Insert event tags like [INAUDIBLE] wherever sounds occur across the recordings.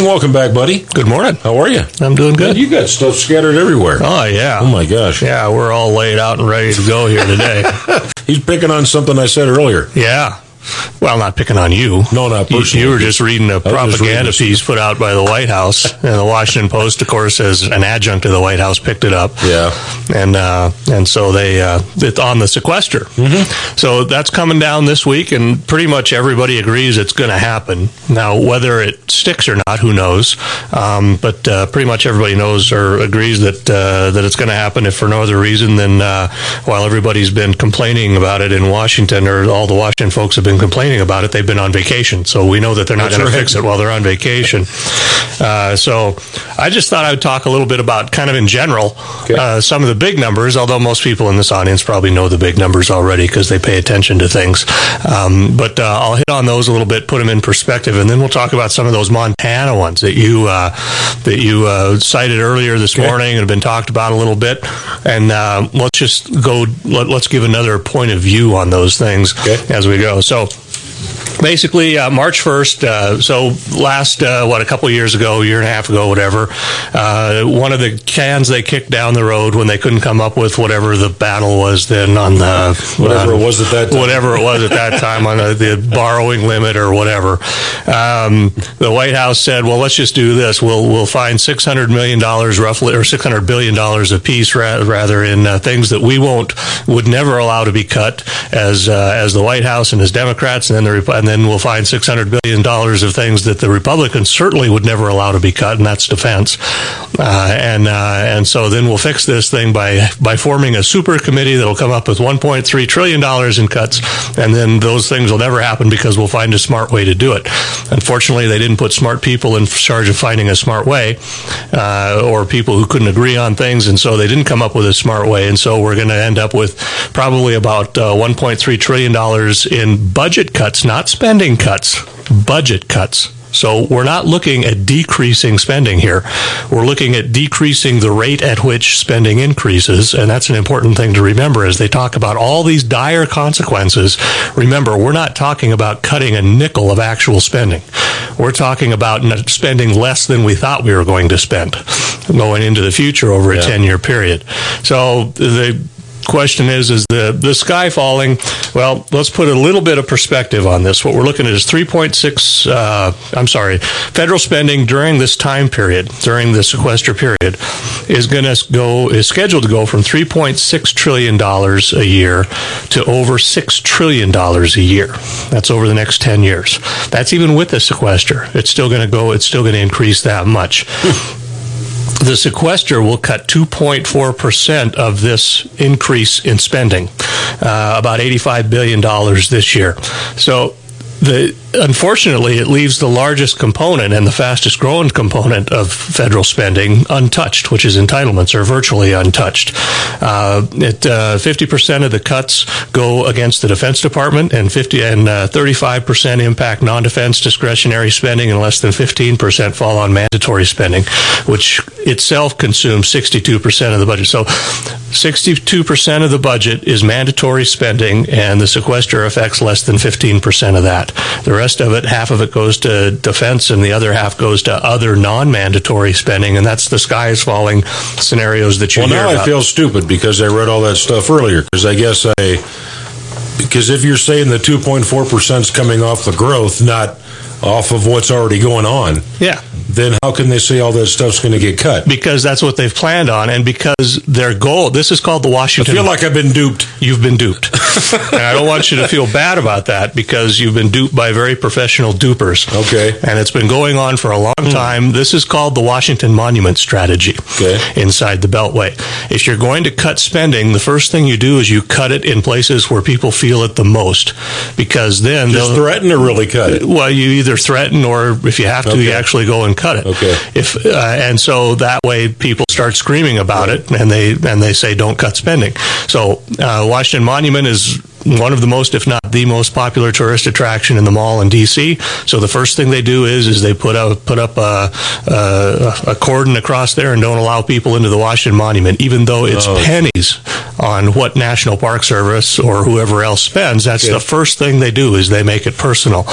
Welcome back, buddy. Good morning. How are you? I'm doing good. You got stuff scattered everywhere. Oh yeah. Oh my gosh. Yeah, we're all laid out and ready to go here today. [LAUGHS] He's picking on something I said earlier. yeah. Well, not picking on you. No, not You, personally. you were just reading a propaganda piece put out by the White House, and the Washington Post, of course, as an adjunct to the White House, picked it up. Yeah. and uh, and so they uh, it's on the sequester. Mm-hmm. So that's coming down this week, and pretty much everybody agrees it's going to happen. Now, whether it sticks or not, who knows? Um, but uh, pretty much everybody knows or agrees that uh, that it's going to happen. If for no other reason than uh, while everybody's been complaining about it in Washington, or all the Washington folks have been complaining about it, they've been on vacation. So we know that they're not going to fix it while they're on vacation. Uh, so I just thought I would talk a little bit about kind of in general Okay. uh, some of the big numbers, although most people in this audience probably know the big numbers already because they pay attention to things. Um, but uh, I'll hit on those a little bit, put them in perspective, and then we'll talk about some of those Montana ones that you uh, that you uh, cited earlier this Okay. morning and have been talked about a little bit. And uh, let's just go. Let, let's give another point of view on those things Okay. as we go. So basically uh, March 1st. Uh, so last, uh, what, a couple of years ago, a year and a half ago, whatever, uh, one of the cans they kicked down the road when they couldn't come up with whatever the battle was then on the Whatever it was at that time. whatever it was at that time on the, the borrowing limit or whatever. Um, the White House said, "Well, let's just do this. We'll we'll find six hundred million dollars roughly, or six hundred billion dollars a piece, ra- rather, in uh, things that we won't would never allow to be cut as uh, as the White House and as Democrats, and then the and then we'll find six hundred billion dollars of things that the Republicans certainly would never allow to be cut, and that's defense. Uh, and uh, and so then we'll fix this thing by by forming a super committee that'll come up with 1.3 trillion dollars in cuts, and then those things will never happen because we'll find a smart way to do it. Unfortunately, they didn't put smart people in charge of finding a smart way, uh, or people who couldn't agree on things, and so they didn't come up with a smart way. And so we're going to end up with probably about uh, 1.3 trillion dollars in budget cuts, not spending cuts, budget cuts. So we're not looking at decreasing spending here. We're looking at decreasing the rate at which spending increases. And that's an important thing to remember as they talk about all these dire consequences. Remember, we're not talking about cutting a nickel of actual spending. We're talking about spending less than we thought we were going to spend going into the future over a Yeah. 10 year period. So the question is is the the sky falling? Well let's put a little bit of perspective on this. What we're looking at is 3.6 uh, i'm sorry federal spending during this time period during the sequester period is going to go is scheduled to go from 3.6 trillion dollars a year to over 6 trillion dollars a year. That's over the next 10 years. That's even with the sequester. It's still going to go it's still going to increase that much the sequester will cut 2.4% of this increase in spending, uh, about $85 billion this year. So, the, unfortunately, it leaves the largest component and the fastest growing component of federal spending untouched, which is entitlements are virtually untouched. Uh, uh, 50% of the cuts go against the Defense Department, and 50 and uh, 35% impact non-defense discretionary spending, and less than 15% fall on mandatory spending, which itself consumes 62% of the budget. So, 62% of the budget is mandatory spending, and the sequester affects less than 15% of that. The rest of it, half of it goes to defense, and the other half goes to other non-mandatory spending, and that's the sky is falling scenarios that you Well, now about. I feel stupid because I read all that stuff earlier. Because I guess I, because if you're saying the 2.4 percent is coming off the growth, not off of what's already going on, yeah. Then how can they say all that stuff's going to get cut? because that's what they've planned on, and because their goal. This is called the Washington. I feel like I've been duped. you've been duped, [LAUGHS] and I don't want you to feel bad about that because you've been duped by very professional dupers. Okay. and it's been going on for a long hmm. time. This is called the Washington Monument Strategy. Okay. inside the Beltway. If you're going to cut spending, the first thing you do is you cut it in places where people feel it the most, because then Just they'll- threaten to really cut it? well, you either threaten or if you have to, you actually go and cut it. Okay. If uh, and so that way people start screaming about it and they and they say don't cut spending. So uh, Washington Monument is one of the most, if not the most popular tourist attraction in the mall in DC. So the first thing they do is is they put up put up a, a, a cordon across there and don't allow people into the Washington Monument, even though it's Oh. pennies on what National Park Service or whoever else spends. That's the first thing they do is they make it personal,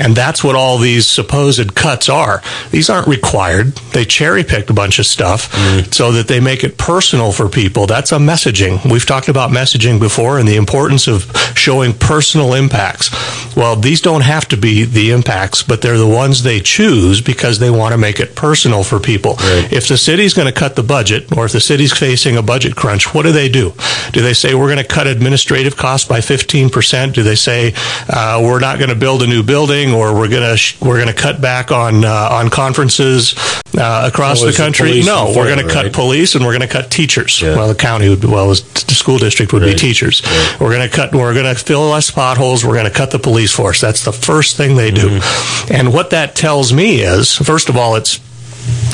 and that's what all these supposed cuts are. These aren't required. They cherry picked a bunch of stuff mm. so that they make it personal for people. That's a messaging. We've talked about messaging before and the importance of showing personal impacts. Well, these don't have to be the impacts, but they're the ones they choose because they want to make it personal for people. Right. If the city's going to cut the budget, or if the city's facing a budget crunch, what do they do? Do they say we're going to cut administrative costs by 15%? Do they say uh, we're not going to build a new building, or we're going to sh- we're going to cut back on uh, on conferences uh, across Well, the it's the country? No, we're going to cut right? police and we're going to cut teachers. Yeah. Well, the county would, well, the school district would be teachers. Right. We're going to cut. We're going to fill less potholes. We're going to cut the police force. That's the first thing they do. Mm-hmm. And what that tells me is, first of all, it's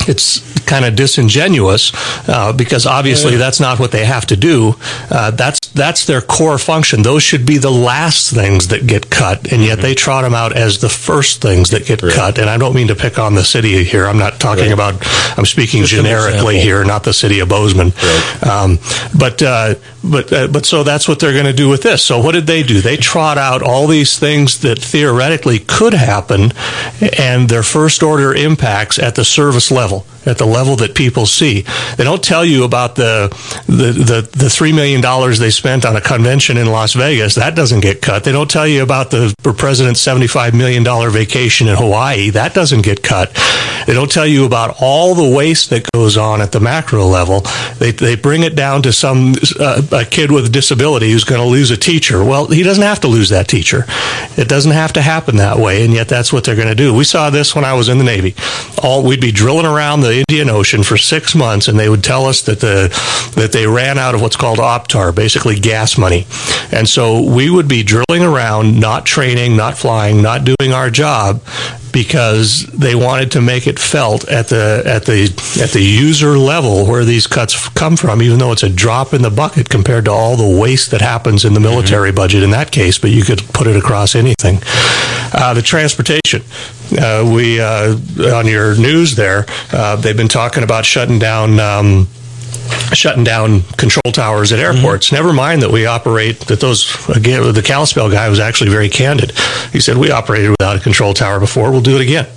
it's kind of disingenuous uh, because obviously that's not what they have to do. Uh, that's that's their core function. Those should be the last things that get cut, and yet they trot them out as the first things that get Mm-hmm. Right. cut. And I don't mean to pick on the city here. I'm not talking Right. about. I'm speaking Just generically here, not the city of Bozeman. Right. Um, but uh, but uh, but so that's what they're going to do with this. So what did they do? They trot out all these things that theoretically could happen, and their first order impacts at the service level, at the level that people see. They don't tell you about the the the, the three million dollars they spent on a convention in Las Vegas. That doesn't get cut. They don't tell you about the president's seventy five million dollar vacation in Hawaii. That doesn't get cut. They don't tell you about all the waste that goes on at the macro level. They, they bring it down to some uh, a kid with a disability who's going to lose a teacher. Well, he doesn't have to lose that teacher. It doesn't have to happen that way, and yet that's what they're going to do. We saw this when I was in the Navy. All we'd be drilling around the Indian Ocean for six months, and they would tell us that the that they ran out of what's called optar, basically gas money, and so we would be drilling around, not training, not flying, not doing our job because they wanted to make it felt at the at the at the user level where these cuts come from, even though it's a drop in the bucket compared to all the waste that happens in the military budget in that case. But you could put it across anything. Uh, the transportation, uh, we uh, on your news there, uh, they've been talking about shutting down. Um, shutting down control towers at airports. Mm-hmm. Never mind that we operate that those again. The Kalispell guy was actually very candid. He said we operated without a control tower before. We'll do it again.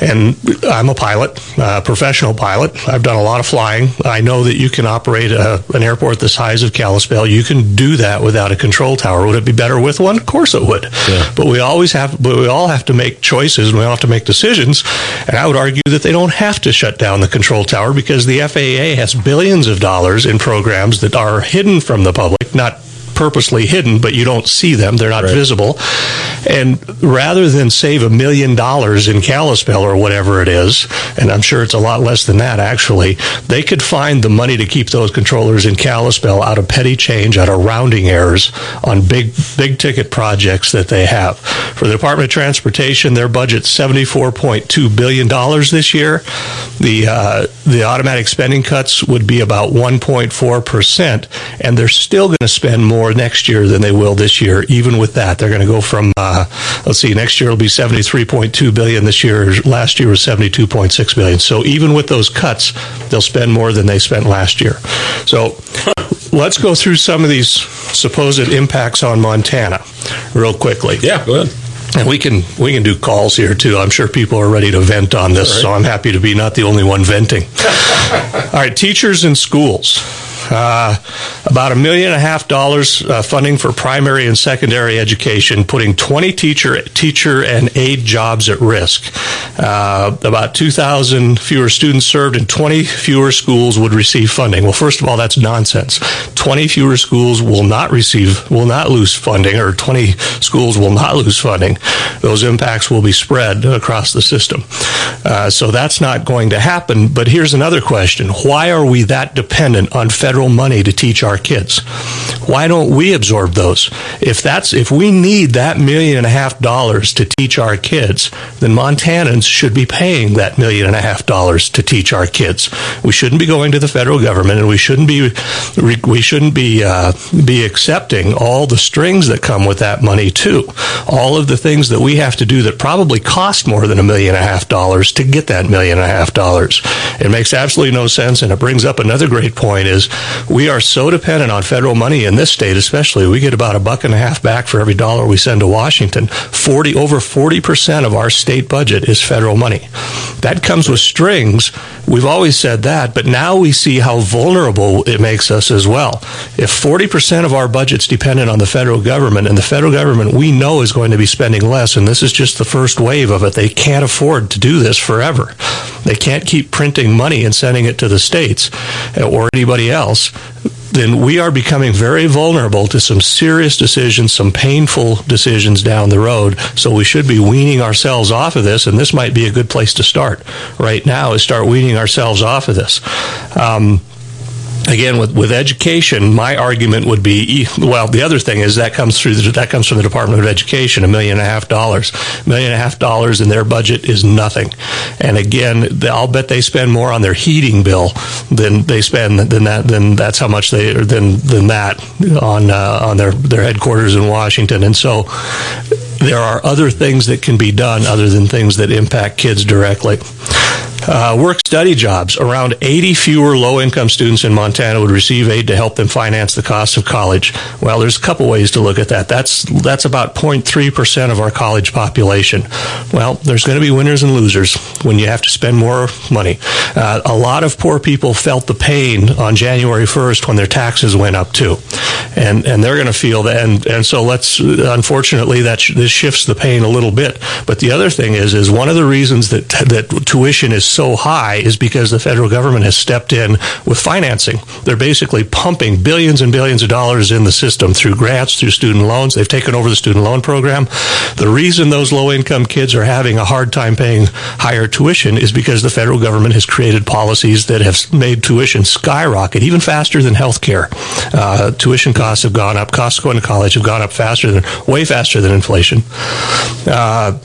And I'm a pilot, a professional pilot. I've done a lot of flying. I know that you can operate a, an airport the size of Kalispell. You can do that without a control tower. Would it be better with one? Of course it would. Yeah. But we always have. But we all have to make choices. and We all have to make decisions. And I would argue that they don't have to shut down the control tower because the FAA has billions of dollars in programs that are hidden from the public, not purposely hidden, but you don't see them. They're not Right. visible. And rather than save a million dollars in Kalispell or whatever it is, and I'm sure it's a lot less than that actually, they could find the money to keep those controllers in Kalispell out of petty change, out of rounding errors on big, big ticket projects that they have. For the Department of Transportation, their budget's $74.2 billion this year. The, uh, the automatic spending cuts would be about 1.4%, and they're still going to spend more next year than they will this year. Even with that, they're going to go from, uh, let's see, next year will be 73.2 billion. This year, last year was 72.6 billion. So even with those cuts, they'll spend more than they spent last year. So let's go through some of these supposed impacts on Montana real quickly. Yeah, go ahead. And we can we can do calls here too. I'm sure people are ready to vent on this, right. so I'm happy to be not the only one venting. [LAUGHS] All right, teachers in schools. Uh, about a million and a half dollars uh, funding for primary and secondary education, putting 20 teacher teacher and aide jobs at risk. Uh, about 2,000 fewer students served and 20 fewer schools would receive funding. Well, first of all, that's nonsense. 20 fewer schools will not receive, will not lose funding, or 20 schools will not lose funding. Those impacts will be spread across the system. Uh, so that's not going to happen. But here's another question: Why are we that dependent on federal federal money to teach our kids. Why don't we absorb those? If that's if we need that million and a half dollars to teach our kids, then Montanans should be paying that million and a half dollars to teach our kids. We shouldn't be going to the federal government, and we shouldn't be we shouldn't be uh, be accepting all the strings that come with that money too. All of the things that we have to do that probably cost more than a million and a half dollars to get that million and a half dollars. It makes absolutely no sense, and it brings up another great point: is we are so dependent on federal money in this state, especially. We get about a buck and a half back for every dollar we send to Washington. Forty over forty percent of our state budget is federal money. That comes with strings. We've always said that, but now we see how vulnerable it makes us as well. If forty percent of our budget's dependent on the federal government, and the federal government we know is going to be spending less, and this is just the first wave of it, they can't afford to do this forever. They can't keep printing money and sending it to the states eh, or anybody else then we are becoming very vulnerable to some serious decisions, some painful decisions down the road. So we should be weaning ourselves off of this, and this might be a good place to start right now is start weaning ourselves off of this. Um, again with, with education my argument would be well the other thing is that comes through that comes from the department of education a million and a half dollars. A million and a half dollars in their budget is nothing. And again i'll bet they spend more on their heating bill than they spend than that than that's how much they than than that on uh, on their their headquarters in washington. And so there are other things that can be done other than things that impact kids directly uh, work study jobs. Around 80 fewer low income students in Montana would receive aid to help them finance the cost of college. Well, there's a couple ways to look at that. That's, that's about 0.3% of our college population. Well, there's going to be winners and losers when you have to spend more money. Uh, a lot of poor people felt the pain on January 1st when their taxes went up too. And, and they're going to feel that. And, and so let's, unfortunately, that sh- this shifts the pain a little bit. But the other thing is, is one of the reasons that, that tuition is so high is because the federal government has stepped in with financing. They're basically pumping billions and billions of dollars in the system through grants, through student loans. They've taken over the student loan program. The reason those low income kids are having a hard time paying higher tuition is because the federal government has created policies that have made tuition skyrocket even faster than health care. Uh, tuition costs have gone up. Costs going to college have gone up faster than, way faster than inflation. Uh,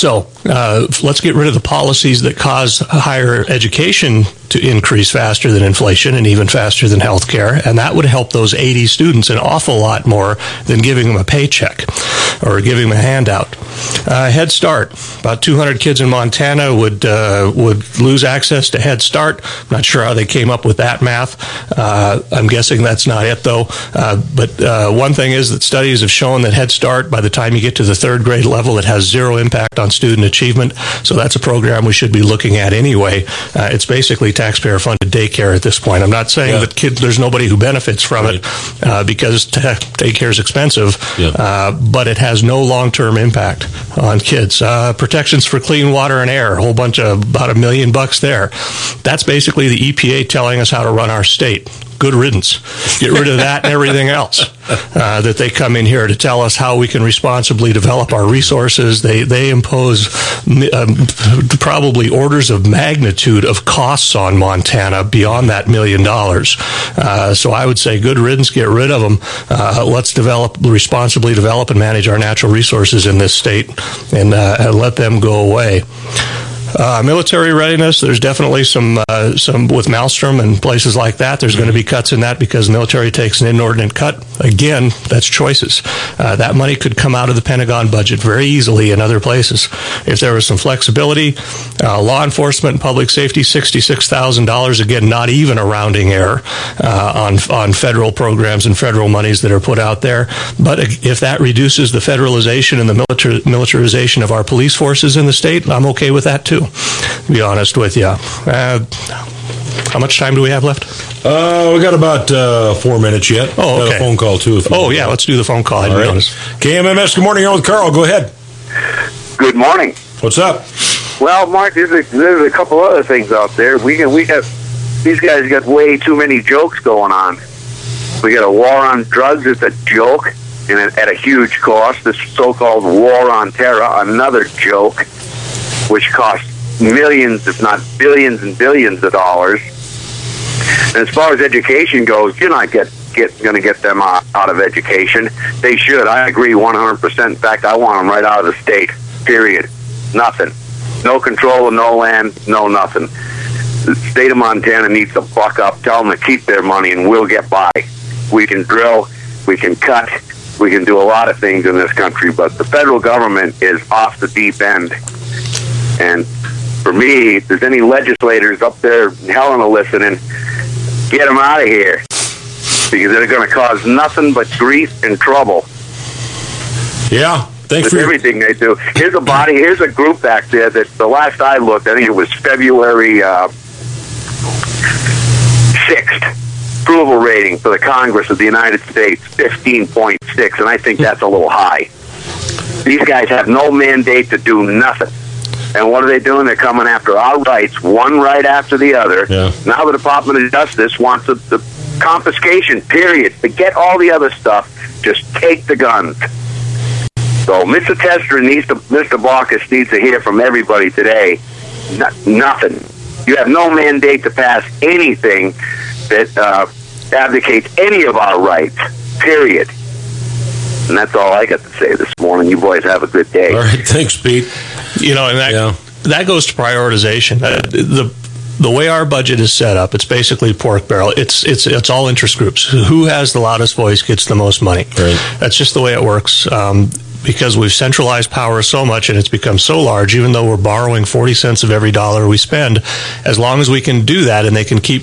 so uh, let's get rid of the policies that cause higher education to increase faster than inflation and even faster than healthcare, and that would help those 80 students an awful lot more than giving them a paycheck or giving them a handout. Uh, Head Start, about 200 kids in Montana would uh, would lose access to Head Start. I'm not sure how they came up with that math. Uh, I'm guessing that's not it though. Uh, but uh, one thing is that studies have shown that Head Start, by the time you get to the third grade level, it has zero impact on student achievement. So that's a program we should be looking at anyway. Uh, it's basically taxpayer funded daycare at this point. I'm not saying yeah. that kids, there's nobody who benefits from right. it uh, because t- daycare is expensive, yeah. uh, but it has no long term impact on kids. Uh, protections for clean water and air, a whole bunch of about a million bucks there. That's basically the EPA telling us how to run our state good riddance. Get rid of that and everything else uh, that they come in here to tell us how we can responsibly develop our resources. They they impose um, probably orders of magnitude of costs on Montana beyond that million dollars. Uh, so I would say good riddance. Get rid of them. Uh, let's develop responsibly develop and manage our natural resources in this state and, uh, and let them go away. Uh, military readiness, there's definitely some uh, some with Malmstrom and places like that. There's going to be cuts in that because military takes an inordinate cut. Again, that's choices. Uh, that money could come out of the Pentagon budget very easily in other places if there was some flexibility. Uh, law enforcement and public safety, sixty-six thousand dollars. Again, not even a rounding error uh, on on federal programs and federal monies that are put out there. But if that reduces the federalization and the militarization of our police forces in the state, I'm okay with that too to be honest with you. Uh, how much time do we have left? Uh, we got about uh, four minutes yet. Oh, okay. a phone call too. oh, yeah. Let's do the phone call. All right. KMMS. Good morning. You're with Carl. Go ahead. Good morning. What's up? Well, Mark, there's a, there's a couple other things out there. We can, we have these guys got way too many jokes going on. We got a war on drugs. It's a joke, and at a huge cost. This so-called war on terror, another joke, which costs millions, if not billions and billions of dollars. And as far as education goes, you're not get get going to get them out, out of education. They should. I agree 100%. In fact, I want them right out of the state. Period. Nothing. No control no land, no nothing. The state of Montana needs to buck up, tell them to keep their money, and we'll get by. We can drill, we can cut, we can do a lot of things in this country, but the federal government is off the deep end. And for me, if there's any legislators up there, Helena listening, get them out of here because they're going to cause nothing but grief and trouble. Yeah. Thanks with everything they do. Here's a body. Here's a group back there that the last I looked, I think it was February uh, sixth. Approval rating for the Congress of the United States, fifteen point six, and I think that's a little high. These guys have no mandate to do nothing. And what are they doing? They're coming after our rights, one right after the other. Yeah. Now the Department of Justice wants the, the confiscation, period. Forget all the other stuff. Just take the guns. So Mr. Tester needs to, Mr. Baucus needs to hear from everybody today. No, nothing. You have no mandate to pass anything that uh, abdicates any of our rights. Period. And that's all I got to say this morning. You boys have a good day. all right. Thanks, Pete. You know, and that Yeah. that goes to prioritization. Uh, the the way our budget is set up, it's basically pork barrel. It's it's it's all interest groups. Who has the loudest voice gets the most money. Right. That's just the way it works. Um, because we've centralized power so much and it's become so large, even though we're borrowing 40 cents of every dollar we spend, as long as we can do that and they can keep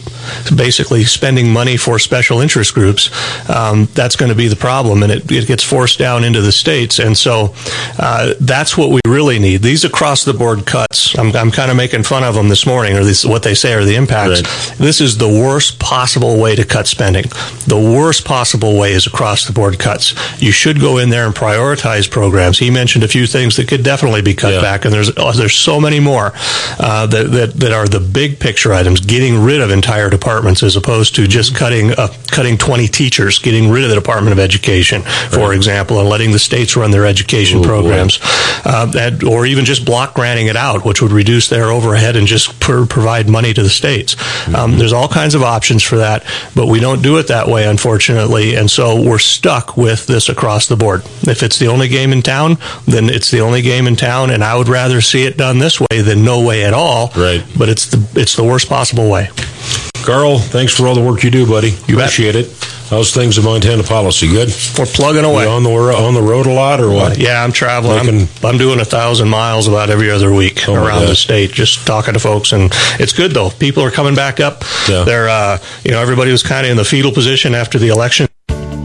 basically spending money for special interest groups, um, that's going to be the problem. And it, it gets forced down into the states. And so uh, that's what we really need. These across the board cuts, I'm, I'm kind of making fun of them this morning, or this, what they say are the impacts. Right. This is the worst possible way to cut spending. The worst possible way is across the board cuts. You should go in there and prioritize programs. He mentioned a few things that could definitely be cut Yeah. back, and there's oh, there's so many more uh, that, that that are the big picture items. Getting rid of entire departments as opposed to just cutting uh, cutting 20 teachers, getting rid of the Department of Education, for example, and letting the states run their education Oh, boy. programs, uh, that, or even just block granting it out, which would reduce their overhead and just per, provide money to the states. Um, there's all kinds of options for that, but we don't do it that way, unfortunately, and so we're stuck with this across the board. If it's the only game in town, then it's the only game in town, and I would rather see it done this way than no way at all. Right. But it's the it's the worst possible way. Carl, thanks for all the work you do, buddy. You bet. Appreciate it. How's things in Montana policy? Good. We're plugging You away. on the on the road a lot or what? Yeah, I'm traveling. Making- I'm, I'm doing a thousand miles about every other week Oh, around the state, just talking to folks, and it's good though. People are coming back up. Yeah. They're, uh, you know, everybody was kind of in the fetal position after the election.